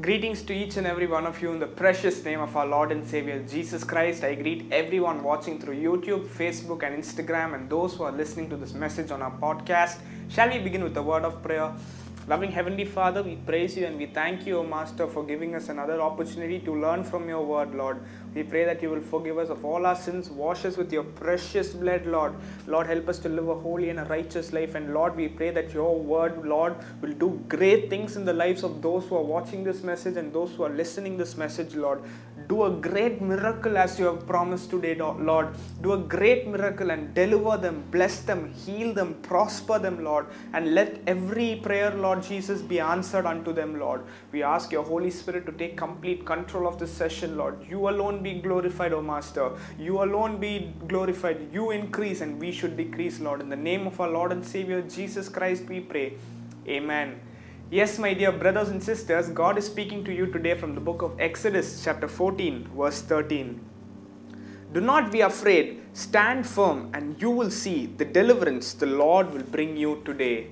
Greetings to each and every one of you in the precious name of our Lord and Savior Jesus Christ. I greet everyone watching through YouTube, Facebook, and Instagram, and those who are listening to this message on our podcast. Shall we begin with a word of prayer? Loving Heavenly Father, we praise you and we thank you, O Master, for giving us another opportunity to learn from your word, Lord. We pray that you will forgive us of all our sins, wash us with your precious blood, Lord. Lord, help us to live a holy and a righteous life. And Lord, we pray that your word, Lord, will do great things in the lives of those who are watching this message and those who are listening this message, Lord. Do a great miracle as you have promised today, Lord. Do a great miracle and deliver them, bless them, heal them, prosper them, Lord. And let every prayer, Lord Jesus, be answered unto them, Lord. We ask your Holy Spirit to take complete control of this session, Lord. You alone be glorified, O Master. You alone be glorified. You increase and we should decrease, Lord. In the name of our Lord and Savior Jesus Christ, we pray. Amen. Yes, my dear brothers and sisters, God is speaking to you today from the book of Exodus, chapter 14, verse 13. Do not be afraid, stand firm, and you will see the deliverance the Lord will bring you today.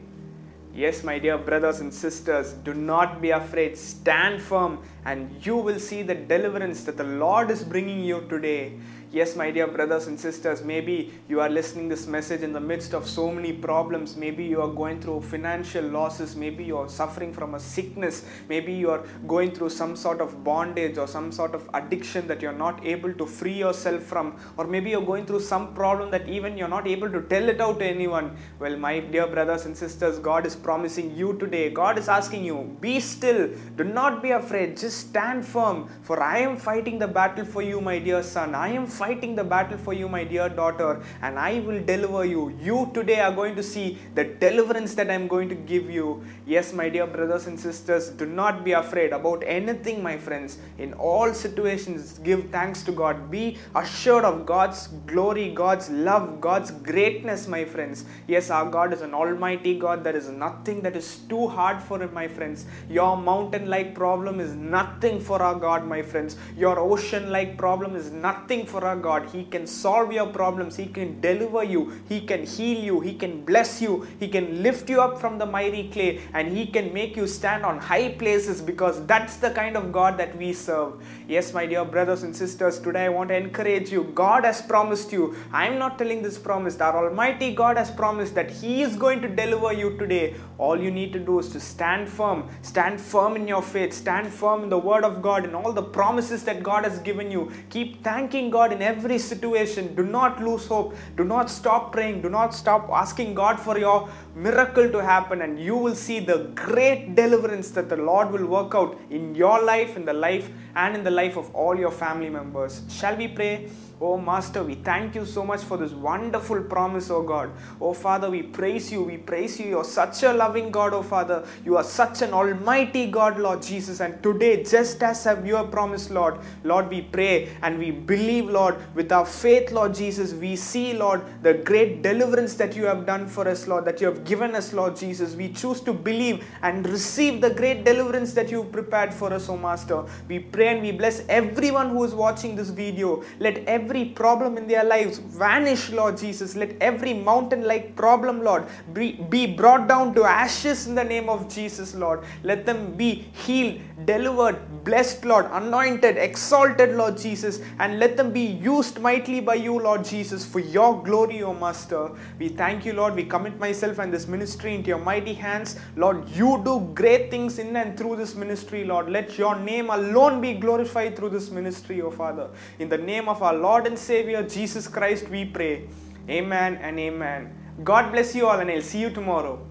Yes, my dear brothers and sisters, do not be afraid, stand firm, and you will see the deliverance that the Lord is bringing you today. Yes, my dear brothers and sisters, maybe you are listening this message in the midst of so many problems. Maybe you are going through financial losses. Maybe you are suffering from a sickness. Maybe you are going through some sort of bondage or some sort of addiction that you're not able to free yourself from. Or maybe you're going through some problem that even you're not able to tell it out to anyone. Well, my dear brothers and sisters, God is promising you today. God is asking you, be still. Do not be afraid. Just stand firm. For I am fighting the battle for you, my dear son. I am fighting the battle for you, my dear daughter, and I will deliver you. You today are going to see the deliverance that I'm going to give you. Yes, my dear brothers and sisters, do not be afraid about anything, my friends. In all situations, give thanks to God. Be assured of God's glory, God's love, God's greatness, my friends. Yes, our God is an almighty God. There is nothing that is too hard for Him, my friends. Your mountain like problem is nothing for our God, my friends. Your ocean like problem is nothing for our God. He can solve your problems. He can deliver you. He can heal you. He can bless you. He can lift you up from the mighty clay and He can make you stand on high places because that's the kind of God that we serve. Yes, my dear brothers and sisters, today I want to encourage you. God has promised you. I'm not telling this promise. Our Almighty God has promised that He is going to deliver you today. All you need to do is to stand firm. Stand firm in your faith. Stand firm in the Word of God and all the promises that God has given you. Keep thanking God in every situation. Do not lose hope. Do not stop praying. Do not stop asking God for your miracle to happen. And you will see the great deliverance that the Lord will work out in your life, in the life, and in the life of all your family members. Shall we pray? Oh, Master, we thank you so much for this wonderful promise, oh God. Oh, Father, we praise you. We praise you. You're such a loving God, oh Father. You are such an almighty God, Lord Jesus. And today, just as you have promised, Lord, Lord, we pray and we believe, Lord, with our faith, Lord Jesus, we see, Lord, the great deliverance that you have done for us, Lord, that you have given us, Lord Jesus. We choose to believe and receive the great deliverance that you've prepared for us, oh Master. We pray and we bless everyone who is watching this video. Let every problem in their lives vanish, Lord Jesus. Let every mountain like problem, Lord, be be brought down to ashes in the name of Jesus, Lord. Let them be healed, delivered, blessed, Lord, anointed, exalted, Lord Jesus, and let them be used mightily by you, Lord Jesus, for your glory, O Master. We thank you, Lord. We commit myself and this ministry into your mighty hands. Lord, you do great things in and through this ministry, Lord. Let your name alone be glorified through this ministry, O Father. In the name of our Lord and Savior Jesus Christ, we pray. Amen and amen. God bless you all, and I'll see you tomorrow.